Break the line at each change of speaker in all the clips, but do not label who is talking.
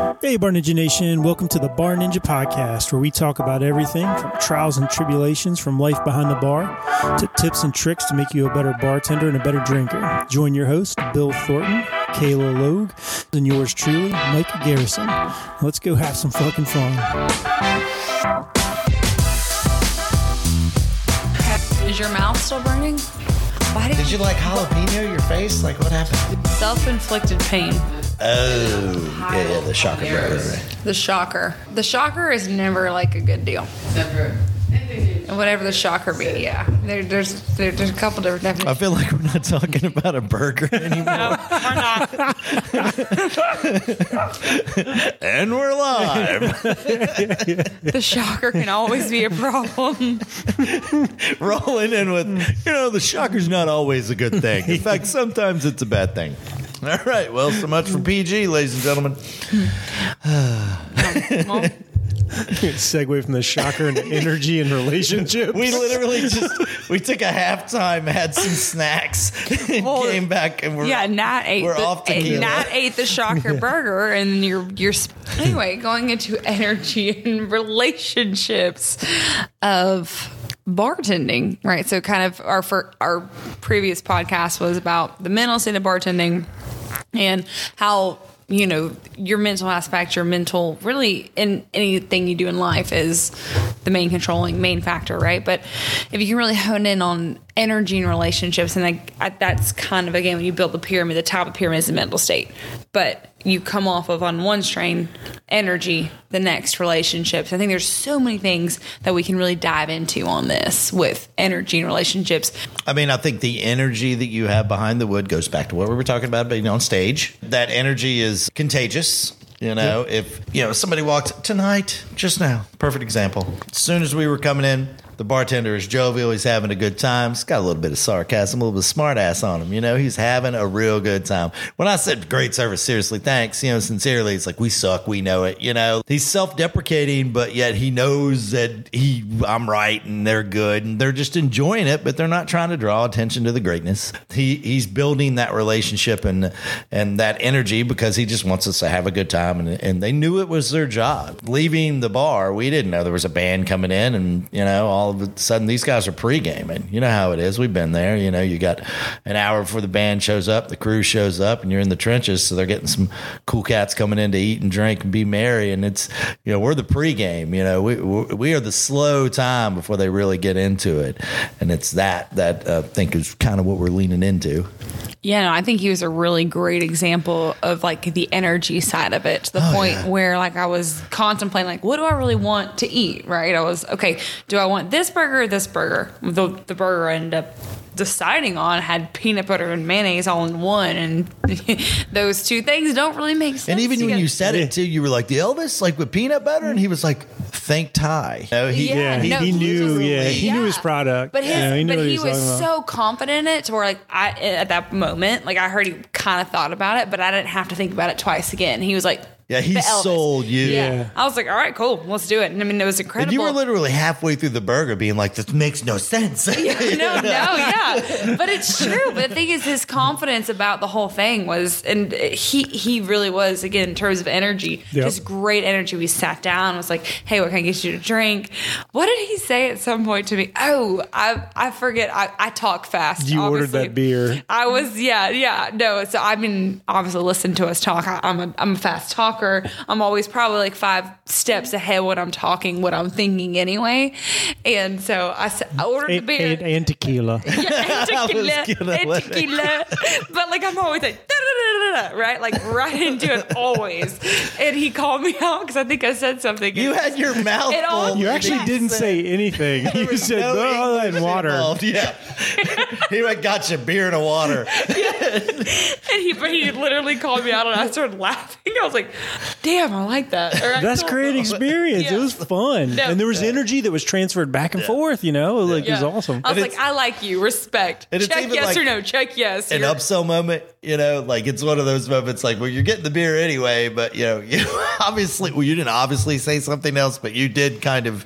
Hey, Bar Ninja Nation. Welcome to the Bar Ninja Podcast, where we talk about everything from trials and tribulations from life behind the bar to tips and tricks to make you a better bartender and a better drinker. Join your host, Bill Thornton, Kayla Logue, and yours truly, Mike Garrison. Let's go have some fucking fun.
Is your mouth still burning? Why did,
Did you like jalapeno your face? Like what happened?
self-inflicted pain?
Oh, yeah, yeah, the shocker burger. right.
The shocker. The shocker is never like a good deal.
Never.
And whatever the shocker be, yeah. There, there's there, there's a couple different
I
definitions.
feel like we're not talking about a burger anymore.
No, we're not.
and we're live.
The shocker can always be a problem.
Rolling in with, you know, the shocker's not always a good thing. In fact, sometimes it's a bad thing. All right. Well, so much for PG, ladies and gentlemen.
Well,
Segue from the shocker into energy and relationships.
We literally just we took a halftime, had some snacks, and
Well,
came back, and we're
yeah, Nat ate
we're
the,
off tequila.
Nat ate the shocker burger, and you're you're sp- anyway going into energy and relationships of bartending, right? So, kind of our for our previous podcast was about the mental state of bartending and how you know your mental aspect your mental really in anything you do in life is the main controlling main factor right but if you can really hone in on energy and relationships and like I- that's kind of again when you build the pyramid the top of the pyramid is the mental state but you come off of on one strain energy the next relationships i think there's so many things that we can really dive into on this with energy and relationships
I mean, I think the energy that you have behind the wood goes back to what we were talking about being on stage. That energy is contagious. You know, if you know somebody walked tonight, just now, perfect example. As soon as we were coming in, the bartender is jovial. He's having a good time. He's got a little bit of sarcasm, a little bit of smart ass on him. You know, he's having a real good time. When I said great service, seriously, thanks. You know, sincerely, it's like we suck. We know it. You know, he's self deprecating, but yet he knows that he, I'm right and they're good and they're just enjoying it, but they're not trying to draw attention to the greatness. He, he's building that relationship and, and that energy because he just wants us to have a good time. And, and they knew it was their job. Leaving the bar, we didn't know there was a band coming in and, you know, all of a sudden these guys are pre-gaming. You know how it is. We've been there. You know, you got an hour before the band shows up, the crew shows up, and you're in the trenches. So they're getting some cool cats coming in to eat and drink and be merry. And it's, you know, we're the pre-game. You know, we we are the slow time before they really get into it. And it's that that uh, I think is kind of what we're leaning into.
Yeah, no, I think he was a really great example of like the energy side of it to the
Oh,
point
yeah.
where like I was contemplating like what do I really want to eat, right? I was okay, do I want this burger or this burger? The the burger ended up deciding on had peanut butter and mayonnaise all in one and those two things don't really make sense.
And even when you said it too, you were like the Elvis, like with peanut butter, and he was like, "Think Thai." You know, he,
Yeah,
Yeah, he,
no,
he
he
knew.
was-
yeah, he knew his product.
But his,
Yeah, he knew
but
what
he,
was,
was, so confident in it to where like I at that moment, like I heard he kind of thought about it, but I didn't have to think about it twice again. He was like,
Yeah, he sold you.
Yeah.
I was like, all right, cool, let's do it. And I mean, it was incredible.
And you were literally halfway through the burger, being like, "This makes no sense."
no, no, yeah, but it's true. But the thing is, his confidence about the whole thing was, and he he really was again in terms of energy,
Yep.
just great energy. We sat down, was like, hey, what can I get you to drink? What did he say at some point to me? Oh, I I forget. I, I talk fast.
You ordered that beer.
I was yeah yeah no. So I mean, obviously, listen to us talk. I, I'm a I'm a fast talker. I'm always probably like five steps ahead when I'm talking, what I'm thinking anyway. And so I ordered the beer
and, and tequila.
yeah, and
I
tequila, and tequila. But like I'm always like da-da-da-da-da, right, like right into it always. And he called me out because I think I said something.
You had your mouth
It all-
You actually
Yes.
didn't say anything. You said
No
"Oh,
English
and water.
involved, Yeah, he went got you beer and a water.
and he, but he literally called me out, and I started laughing. I was like, "Damn, I like that." Or I
That's
thought-
great experience.
Yeah.
It was fun,
No.
and there was energy that was transferred back and forth. You know, like it was awesome.
I was
And
like, "I like you, respect."
And it's
Check
even
yes
like
or no. Check yes.
An
You're-
upsell moment, you know, like it's one of those moments like, well, you're getting the beer anyway, but you know, you obviously, well, you didn't obviously say something else, but you did kind of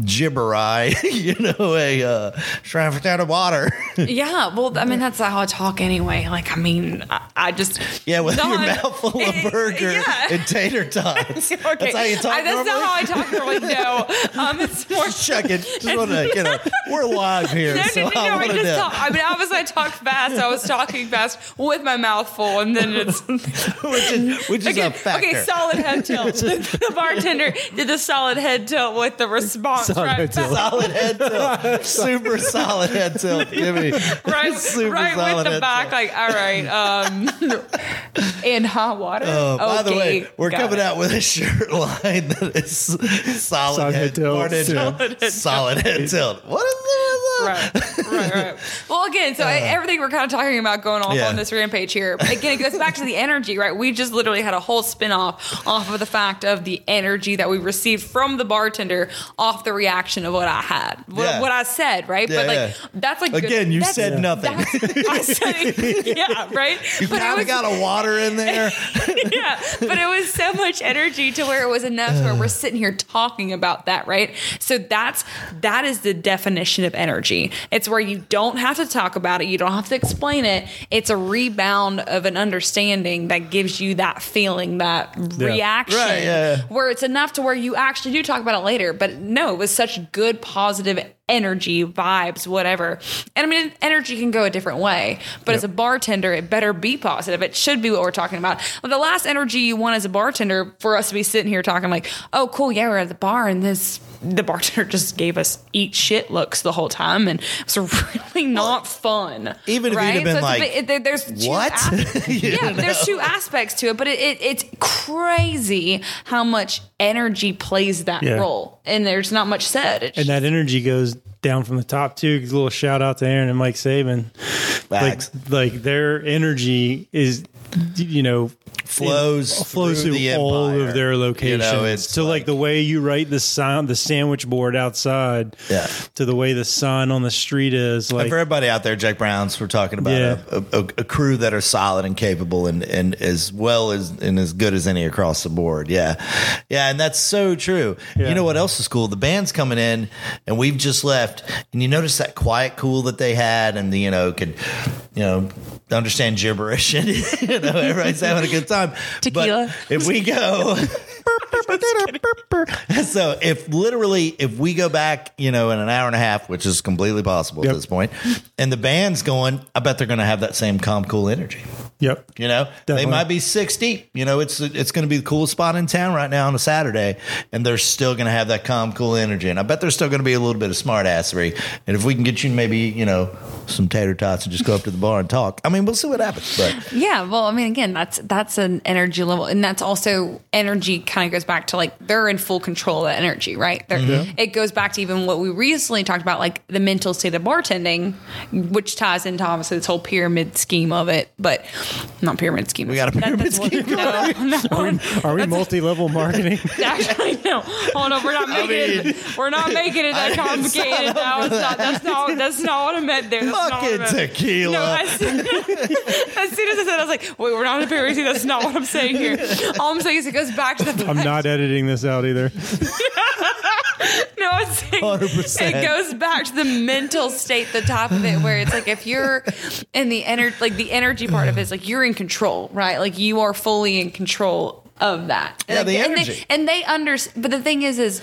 gibbery, you know, a uh, for down of water.
Yeah, well, I mean, that's how I talk anyway. Like, I mean, I, I just
Yeah, with your
non-
mouth full of burger
yeah.
and tater tots.
Okay.
That's how you talk
I, that's
normally?
not how I talk normally. No, um, it's more.
Checking. Just want to, you know, we're live here,
No,
so
no, no,
I
no, I
want
just talk. I mean, obviously, I talk fast. I was talking fast with my mouth full, and then it's
which is, which is
okay.
a factor.
Okay, solid head tilt. the bartender did the solid head tilt with the response
Solid
right
head tilt.
solid head tilt. Super solid head tilt. Give me
right,
super
right
solid
with the back,
tilt.
like, all right, um, in hot water.
Oh, by the way, we're coming
it.
out with a shirt line that is solid,
Solid
head,
head tilt,
Bar Ninja.
yeah.
Solid head
solid head tilt. What is that?
Right, right, right. Well, again, so everything we're kind of talking about going off
Yeah.
on this rampage here. Again, it goes back to the energy, right? We just literally had a whole spin off off of the fact of the energy that we received from the bartender off the reaction of what I had, what,
Yeah.
what I said, right?
Yeah,
but like that's like good-
Again, you
that's-
said nothing.
I said, yeah, right.
You kind of got a water in there.
yeah, but it was so much energy to where it was enough where we're sitting here talking about that, right? So that's that is the definition of energy. It's where you don't have to talk about it, you don't have to explain it. It's a rebound of an understanding that gives you that feeling, that reaction,
Right, yeah, yeah.
where it's enough to where you actually do talk about it later. But no, it was such good positive energy, vibes, whatever. And I mean, energy can go a different way, but as a bartender, it better be positive. It should be what we're talking about. The last energy you want as a bartender for us to be sitting here talking like, oh, cool, yeah, we're at the bar and this. The bartender just gave us eat shit looks the whole time, and it was really not fun.
even if you'd have
right?
been
it's a
like,
bit- there- there's two
"What?"
as-
You
yeah, there's two aspects to it, but it, it, it's crazy how much energy plays that
Yeah.
role, and there's not much said. It's
And that energy goes down from the top too. 'cause A little shout out to Aaron and Mike Saban.
Facts.
Like, like their energy is, you know,
Flows
flows
through
through
the
all
empire.
of their
You know, it's
so like, the way you write the sound, the sandwich board outside,
Yeah.
to the way the sun on the street is.
And for everybody out there, Jack Browns, we're talking about
Yeah.
a, a, a crew that are solid and capable and, and as well as and as good as any across the board. Yeah. Yeah. And that's so true.
Yeah.
You know what else is cool? The band's coming in and we've just left. And you notice that quiet cool that they had and, the, you know, could, you know, understand gibberish and, you know, everybody's having a good time.
Tequila.
But if we go. so if literally if we go back, you know, in an hour and a half, which is completely possible
Yep.
at this point, and the band's going, I bet they're going to have that same calm, cool energy.
Yep,
You know, they might be six deep. You know, it's it's going to be the coolest spot in town right now on a Saturday, and they're still going to have that calm, cool energy. And I bet there's still going to be a little bit of smart assery. And if we can get you maybe you know some tater tots and just go up to the bar and talk, I mean, we'll see what happens. But
Yeah, well, I mean, again, that's that's an energy level, and that's also energy. Kind of goes back to like they're in full control of that energy, right?
Mm-hmm.
It goes back to even what we recently talked about, like the mental state of bartending, which ties into obviously this whole pyramid scheme of it, but not pyramid scheme.
We got a pyramid
that's what-
scheme
No, no,
are we multi-level marketing?
Actually, no. Hold on, we're not making it. We're not making it that complicated.
sign up
No, it's not. That's not. That's not what I meant there. That's not what I
fucking
meant.
tequila.
No, as soon, as soon as I said, I was like, "Wait, we're not in a pyramid scheme. That's not what I'm saying here. All I'm saying is it goes back to the.
I'm not editing this out either.
No, I'm saying
100%.
it goes back to the mental state, the top of it, where it's like if you're in the energy, like the energy part of it is like you're in control, right? Like you are fully in control of that.
Yeah, the
and
energy.
They, and they under, but the thing is, is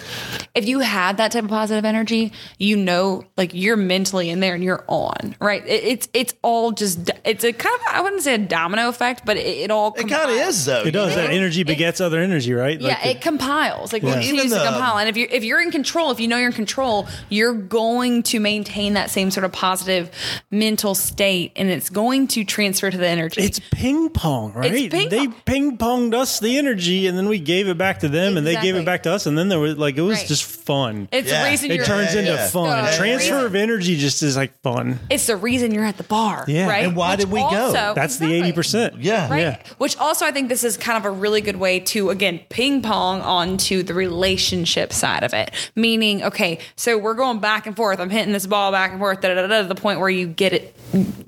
if you had that type of positive energy, you know, like you're mentally in there and you're on, right? It, it's it's all just it's a kind of I wouldn't say a domino effect, but it, it all
it kind of is though.
It does.
you know?
That energy begets other energy, right?
Yeah,
Like the-
it compiles. Like
Yeah.
it continues
Even
to compile. And if you're if you're in control, if you know you're in control, you're going to maintain that same sort of positive mental state, and it's going to transfer to the energy.
It's ping pong, right?
ping
They
pong.
ping ponged us the energy, and then we gave it back to them, and they gave
Exactly.
it back to us, and then there was like it was
Right.
just fun.
It's
Yeah.
the reason
it
you're
turns
Yeah,
into
yeah.
fun.
Yeah.
Transfer
Yeah.
of energy just is like fun.
it's the reason you're at the bar.
Yeah.
Right.
And why
Which
did we go?
also-
That's the
Exactly.
eighty percent.
Yeah.
Right.
Yeah.
Which also I think this is kind of a really good way to again ping pong onto the relationship side of it. Meaning, okay, so we're going back and forth. I'm hitting this ball back and forth, da, da, da, da, to the point where you get it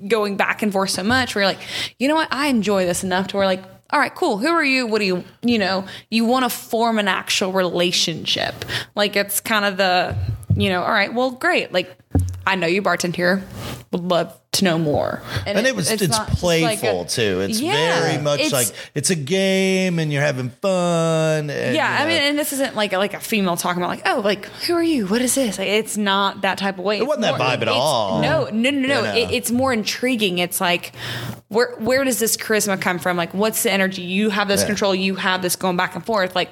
going back and forth so much where you're like, you know what, I enjoy this enough to where like all right, cool. Who are you? What do you, you know, you want to form an actual relationship. Like it's kind of the, you know, all right, well, great. Like I know you bartend here. Would love to know more.
and it was it's,
not just like
playful
a-
too. It's
Yeah,
very much
it's-
like it's a game and you're having fun. And,
Yeah,
you
I mean, and this isn't like a, like a female talking about like, oh, like who are you? What is this? Like, it's not that type of way. It
wasn't that vibe at all.
No, no, no, no.
You know.
It, it's more intriguing. It's like, where where does this charisma come from? Like, what's the energy? You have this
Yeah.
control. You have this going back and forth. Like,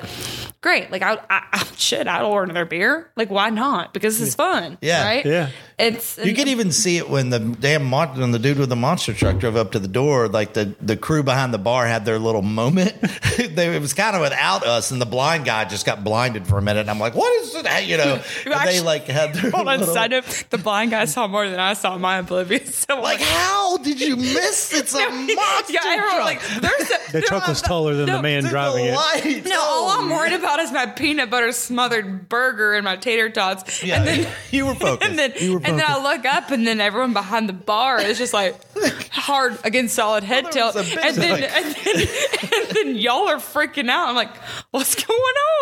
great. Like, I, I, I shit, I'll order another beer. Like, why not? Because this is fun.
Yeah.
right.
Yeah.
It's
You can even see it when the damn mon- when the dude with the monster truck drove up to the door. Like the, the crew behind the bar had their little moment. they, it was kind of without us, and the blind guy just got blinded for a minute. And I'm like, "What is that? You know, and they like had their
Hold on,
little-
side note, the blind guy saw more than I saw. My oblivious. So
like, how did you miss? It's a monster
yeah, everyone
truck.
like there's a,
The truck was taller than
no,
the man driving
the
it.
No, all I'm worried about is my peanut butter smothered burger and my tater tots.
Yeah,
and then
you were focused.
and then
You were focused.
and then I look up and then everyone behind the bar is just like hard against solid head
there
tilt.
was a bit
And then,
like-
and then and then y'all are freaking out. I'm like, what's going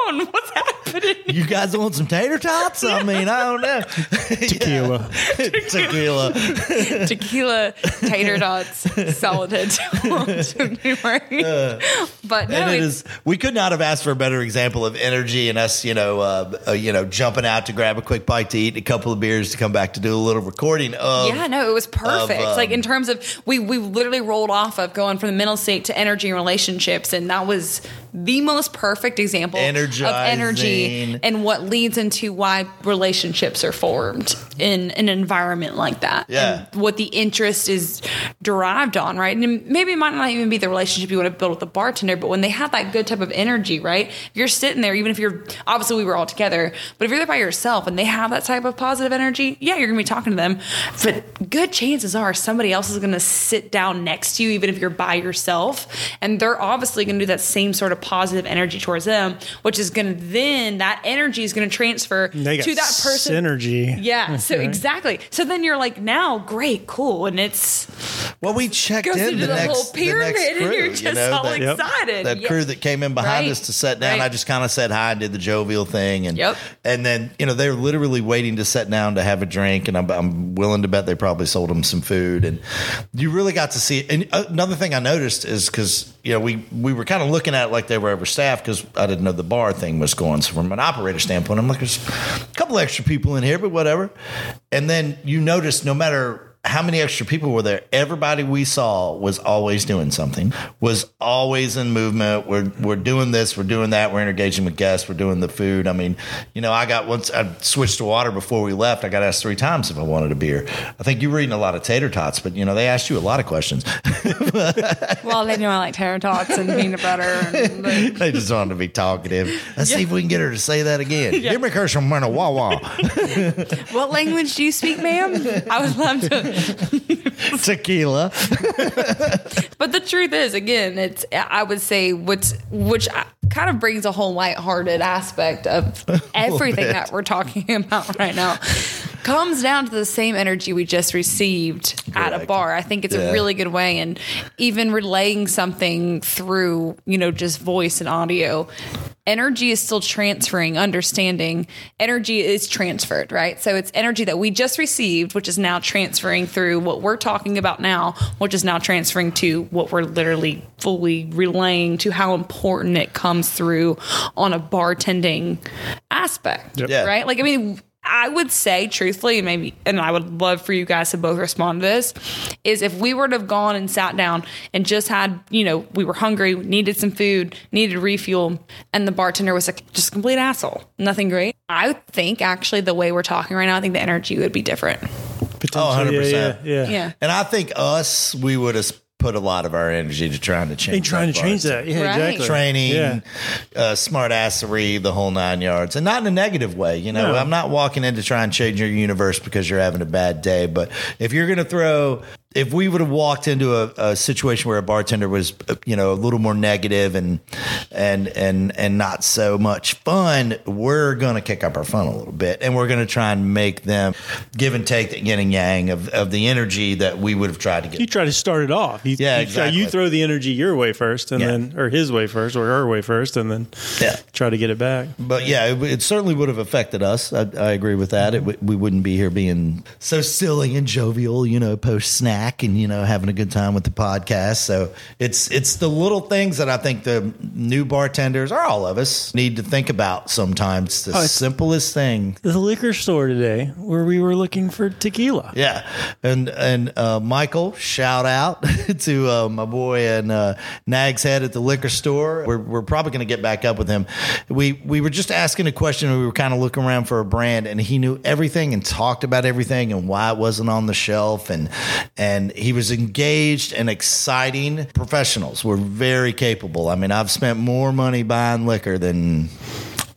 on? What's happening?
You guys want some tater tots? I mean, I don't know.
Tequila.
Tequila.
Tequila, tater tots, solid head tilt. Anyway. but no,
and
it's.
We could not have asked for a better example of energy and us, you know, uh, uh, you know, jumping out to grab a quick bite to eat, a couple of beers to come back to do a little recording of.
Yeah, no, it was perfect.
Um,
like in terms of we we literally rolled off of going from the mental state to energy and relationships, and that was the most perfect example of energy and what leads into why relationships are formed in an environment like that.
Yeah.
And what the interest is derived on, right? And maybe it might not even be the relationship you want to build with the bartender, but when they have that good type of energy, right? If you're sitting there, even if you're obviously we were all together, but if you're there by yourself and they have that type of positive energy, yeah, you're gonna be talking to them. But good chances are somebody else is gonna sit down next to you, even if you're by yourself, and they're obviously gonna do that same sort of positive energy towards them, which is gonna then that energy is gonna transfer to that person.
synergy.
Yeah, so exactly. So then you're like, now, great, cool, and it's
Well, we checked
Goes
in
into
the,
the
next,
whole
the
pyramid,
next
and you're
you
just
know,
all
that,
excited.
That
Yeah.
crew that came in behind
Right.
us to sit down,
Right.
I just kind of said hi and did the jovial thing, and
Yep.
and then you know they're literally waiting to sit down to have a drink, and I'm, I'm willing to bet they probably sold them some food, and you really got to see. And uh, another thing I noticed is because you know we we were kind of looking at it like they were overstaffed because I didn't know the bar thing was going. So from an operator standpoint, I'm like, there's a couple extra people in here, but whatever. And then you notice no matter how many extra people were there? Everybody we saw was always doing something, was always in movement. We're, we're doing this, we're doing that, we're engaging with guests, we're doing the food. I mean, you know, I got once I switched to water before we left. I got asked three times if I wanted a beer. I think you were eating a lot of tater tots, but you know, they asked you a lot of questions.
well, they know I like tater tots and peanut butter. And the,
they just wanted to be talkative. Let's see if we can get her to say that again. Give me a her some Wawa.
what language do you speak, ma'am? I would love to.
Tequila.
But the truth is, again, it's I would say what's which kind of brings a whole lighthearted aspect of oh,
everything
that we're talking about right now. Comes down to the same energy we just received at a bar. I think it's
Yeah.
a really good way, and even relaying something through, you know, just voice and audio, energy is still transferring. Understanding energy is transferred, right? So it's energy that we just received, which is now transferring through what we're talking about now, which is now transferring to what we're literally fully relaying to how important it comes through on a bartending aspect,
Yeah.
right? Like, I mean, I would say truthfully, and maybe, and I would love for you guys to both respond to this, is if we were to have gone and sat down and just had, you know, we were hungry, needed some food, needed refuel, and the bartender was like just complete asshole, nothing great. I think actually the way we're talking right now, I think the energy would be different.
Potentially,
100%.
Yeah, yeah, oh, yeah.
Yeah.
And I think us, we would have put a lot of our energy to trying to change.
And trying
that
to change that. Yeah,
Right.
exactly.
Training,
Yeah.
uh, smart assery, the whole nine yards, and not in a negative way. You know,
No.
I'm not walking in to try and change your universe because you're having a bad day. But if you're going to throw, if we would have walked into a, a situation where a bartender was, uh, you know, a little more negative and and and and not so much fun, we're going to kick up our fun a little bit, and we're going to try and make them give and take the yin and yang of, of the energy that we would have tried to get.
You try to start it off. You,
Yeah,
you, try-
exactly.
you throw the energy your way first, and
Yeah.
then or his way first, or her way first, and then
Yeah.
try to get it back.
But yeah, it, it certainly would have affected us. I, I agree with that. It, we wouldn't be here being so silly and jovial, you know, post snack and you know having a good time with the podcast. So it's it's the little things that I think the new bartenders or all of us need to think about sometimes. It's the
Oh, it's-
simplest thing.
The liquor store today, where we were looking for tequila.
Yeah, and and uh, Michael, shout out to uh, my boy and uh, Nag's Head at the liquor store. We're, we're probably going to get back up with him. We we were just asking a question. We were kind of looking around for a brand, and he knew everything and talked about everything and why it wasn't on the shelf, and and he was engaged and exciting. Professionals were very capable. I mean, I've spent more money buying liquor than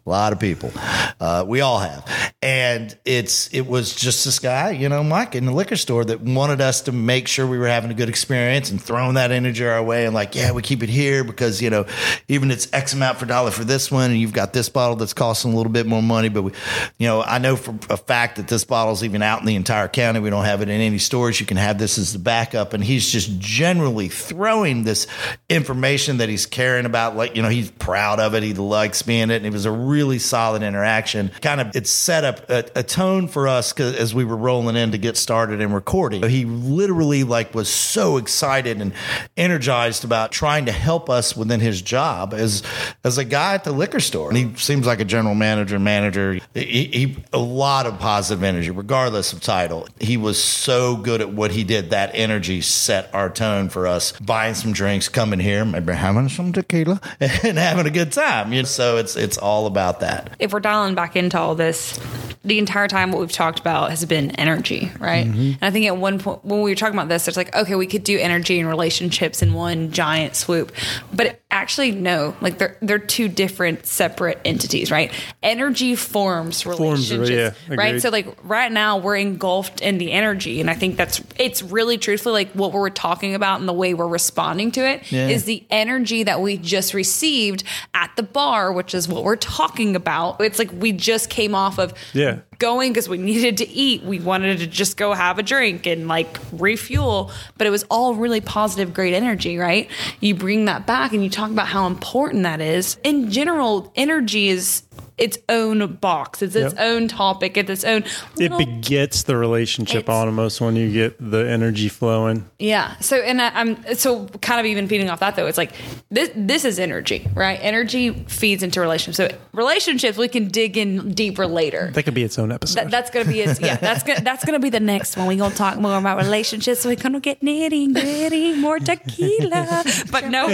a lot of people. Uh, we all have. And it's it was just this guy, you know, Mike in the liquor store that wanted us to make sure we were having a good experience and throwing that energy our way and like, yeah, we keep it here because, you know, even it's X amount for dollar for this one and you've got this bottle that's costing a little bit more money. But we you know, I know for a fact that this bottle's even out in the entire county. We don't have it in any stores. You can have this as the backup. And he's just generally throwing this information that he's caring about. Like, you know, he's proud of it. He likes being it. And it was a really solid interaction. Kind of, it set up a, a tone for us as we were rolling in to get started and recording. He literally like was so excited and energized about trying to help us within his job as, as a guy at the liquor store. And he seems like a general manager, manager. He, he a lot of positive energy, regardless of title. He was so good at what he did. That energy set our tone for us buying some drinks, coming here, maybe having some tequila, and having a good time. You know, so it's it's all about that.
if we're dialing back into all this, the entire time what we've talked about has been energy, right? Mm-hmm. And I think at one point when we were talking about this, it's like, okay, we could do energy and relationships in one giant swoop, but actually, no, like they're they're two different, separate entities, right? Energy forms
Forms,
relationships,
yeah,
right?
agreed.
So like right now we're engulfed in the energy, and I think that's it's really truthfully like what we're talking about and the way we're responding to it is
Yeah.
the energy that we just received at the bar, which is what we're talking about. It's like we just came off of
Yeah.
Going because we needed to eat. We wanted to just go have a drink and like refuel, but it was all really positive, great energy, right? You bring that back and you talk about how important that is. In general, energy is its own box. It's its
Yep.
own topic. It's its own.
It begets the relationship almost when you get the energy flowing.
Yeah. So and I, I'm so kind of even feeding off that though. It's like this this is energy, right? Energy feeds into relationships. So relationships we can dig in deeper later.
That could be its own episode.
That, that's gonna be it. Yeah, that's gonna that's gonna be the next one. We're gonna talk more about relationships. We're gonna get nitty gritty, more tequila. But no,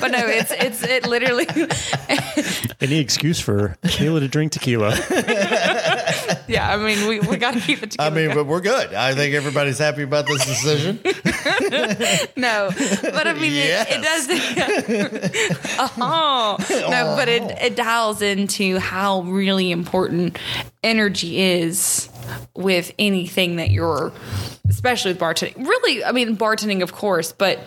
but no, it's it's it literally.
Any excuse for Kayla to drink tequila.
Yeah, I mean we, we gotta keep it
I
together.
mean, but we're good. I think everybody's happy about this decision.
No, but I mean,
Yes.
it, it does. oh no, but it it dials into how really important energy is with anything that you're, especially with bartending. Really, I mean, bartending, of course, but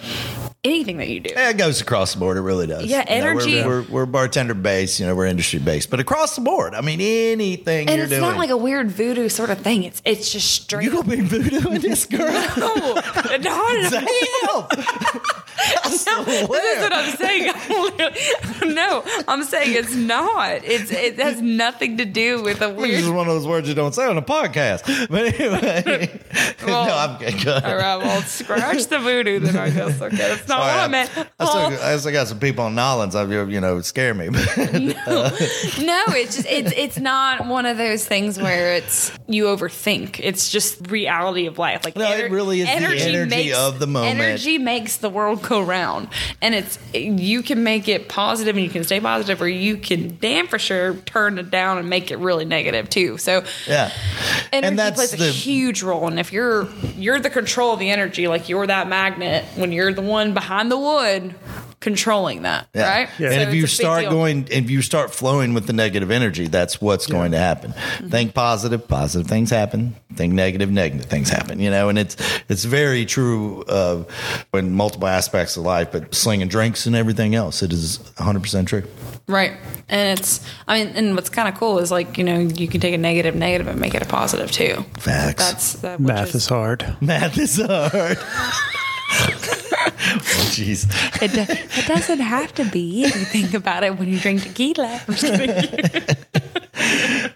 anything that you do.
Yeah, it goes across the board. It really does.
Yeah,
You know, we're-
energy-
we're, we're, bartender based. You know, we're industry based, but across the board. I mean, anything
And it's
doing.
not like a weird voodoo sort of thing. It's it's just straight.
you gonna be voodoo in this girl?
no, no, no.
I
This is what I'm saying. No, I'm saying it's not. It's it has nothing to do with a weird.
This is one of those words you don't say on a podcast. But anyway,
Well,
no, I'm good.
All right, well, scratch the voodoo then, I guess. Okay, that's not what I meant.
I still, I still got some people on Nolans. I you know scare me.
no, uh, no. it's just it's it's not one of those things where it's you overthink. It's just reality of life. Like
No, it really is the energy of the moment.
Energy makes the world go round, and it's you can make it positive and you can stay positive, or you can damn for sure turn it down and make it really negative too. So
yeah,
energy
and that's
plays a
the
huge role. And if you're you're the control of the energy like you're that magnet when you're the one behind the wood controlling that,
Yeah.
right?
Yeah.
And
So
if you
it's a big
start going, if you start flowing with the negative energy, that's what's going to happen.
Mm-hmm.
Think positive, positive things happen. Think negative, negative things happen. You know, and it's it's very true uh, in multiple aspects of life, but slinging drinks and everything else, it is 100 percent true.
Right. And it's, I mean, and what's kind of cool is like, you know, you can take a negative negative and make it a positive too.
Facts.
That's that. which
Math is hard.
Math is hard. Oh, Jeez.
It, do- it doesn't have to be if you think about it when you drink tequila. Kidding.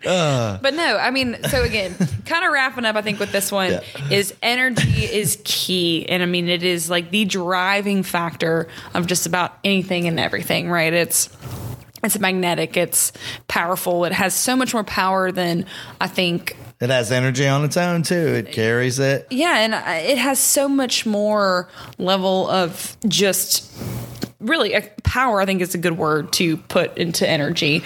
Uh. but no, I mean, so again, kind of wrapping up, I think with this one
Yeah.
is energy is key. And I mean, it is like the driving factor of just about anything and everything, right? It's, it's magnetic. It's powerful. It has so much more power than I think
It has energy on its own too. It carries it.
Yeah, and it has so much more level of just really uh, power. I think is a good word to put into energy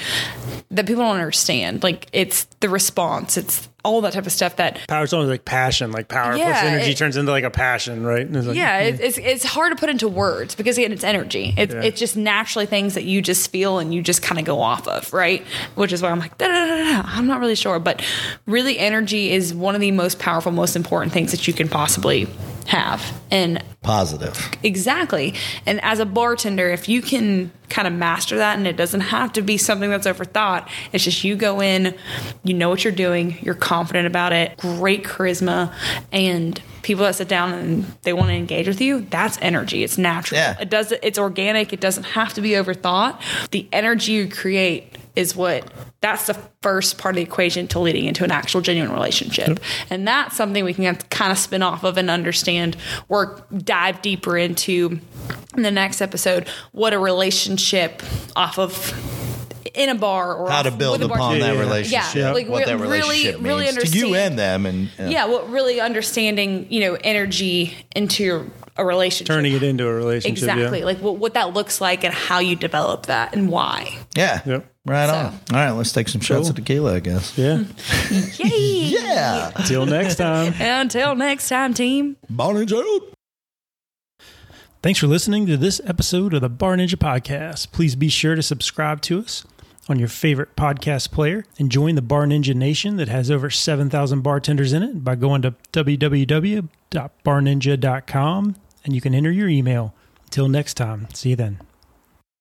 that people don't understand. Like it's the response. It's all that type of stuff that
Power's almost like passion, like power plus energy
it-
turns into like a passion, right? And it's like,
yeah, hmm. it, it's it's hard to put into words because again, it's energy. It's
Yeah.
it's just naturally things that you just feel and you just kind of go off of, right? Which is why I'm like, da, da, da, da, da. I'm not really sure, but really, energy is one of the most powerful, most important things that you can possibly have, and
Positive.
Exactly. And as a bartender, if you can kind of master that, and it doesn't have to be something that's overthought, it's just you go in, you know what you're doing, you're confident about it, great charisma, and people that sit down and they want to engage with you, that's energy. It's natural.
Yeah.
It does it's organic. It doesn't have to be overthought. The energy you create is what that's the first part of the equation to leading into an actual genuine relationship. And that's something we can kind of spin off of and understand or dive deeper into in the next episode what a relationship off of in a bar or
How to build
with a
upon that relationship.
Yeah, like
what
re-
that
really-
relationship
really
means to you and them. And uh,
yeah, what really understanding, you know, energy into your a relationship.
turning it into a relationship.
exactly
Yeah.
like what, what that looks like and how you develop that and why.
yeah.
Yep.
Right
So-
on. All right, let's take some shots
Cool.
of tequila, I guess.
Yeah.
Yay!
Yeah.
Till next time.
Until next time, team.
Bonnie Gerald.
Thanks for listening to this episode of the Bar Ninja Podcast. Please be sure to subscribe to us on your favorite podcast player and join the Bar Ninja Nation that has over 7,000 bartenders in it by going to www.barninja.com and you can enter your email. Until next time, see you then.